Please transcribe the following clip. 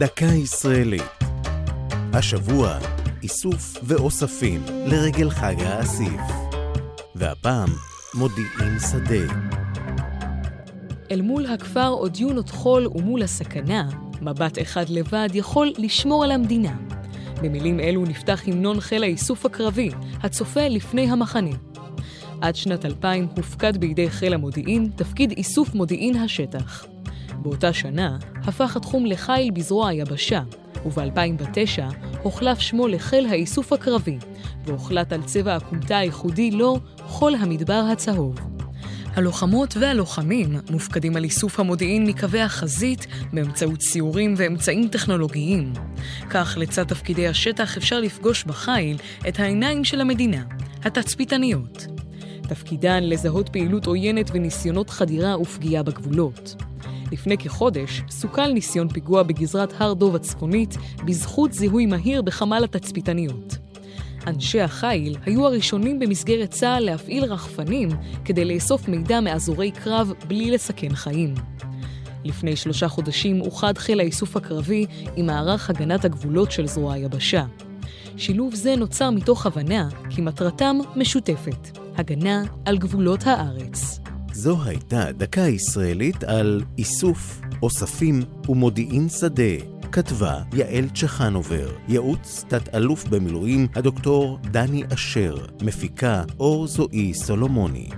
דקה ישראלית. השבוע, איסוף ואוספים לרגל חג האסיף. והפעם, מודיעין שדה. אל מול הכפר עוד יונות חול ומול הסכנה, מבט אחד לבד יכול לשמור על המדינה. במילים אלו נפתח המנון חיל האיסוף הקרבי, הצופה לפני המחנה. עד שנת 2000 הופקד בידי חיל המודיעין תפקיד איסוף מודיעין השטח. באותה שנה הפך התחום לחיל בזרוע היבשה, וב-2009 הוחלף שמו לחיל האיסוף הקרבי, והוחלט על צבע הכומתה הייחודי לו, חול המדבר הצהוב. הלוחמות והלוחמים מופקדים על איסוף המודיעין מקווי החזית באמצעות סיורים ואמצעים טכנולוגיים. כך, לצד תפקידי השטח אפשר לפגוש בחיל את העיניים של המדינה, התצפיתניות. תפקידן לזהות פעילות עוינת וניסיונות חדירה ופגיעה בגבולות. לפני כחודש סוכל ניסיון פיגוע בגזרת הר דוב הצפונית בזכות זיהוי מהיר בחמ"ל התצפיתניות. אנשי החיל היו הראשונים במסגרת צה"ל להפעיל רחפנים כדי לאסוף מידע מאזורי קרב בלי לסכן חיים. לפני שלושה חודשים אוחד חיל האיסוף הקרבי עם מערך הגנת הגבולות של זרוע היבשה. שילוב זה נוצר מתוך הבנה כי מטרתם משותפת, הגנה על גבולות הארץ. זו הייתה דקה ישראלית על איסוף, אוספים ומודיעין שדה. כתבה יעל צ'חנובר, ייעוץ תת-אלוף במילואים הדוקטור דני אשר, מפיקה אור זועי סולומוני.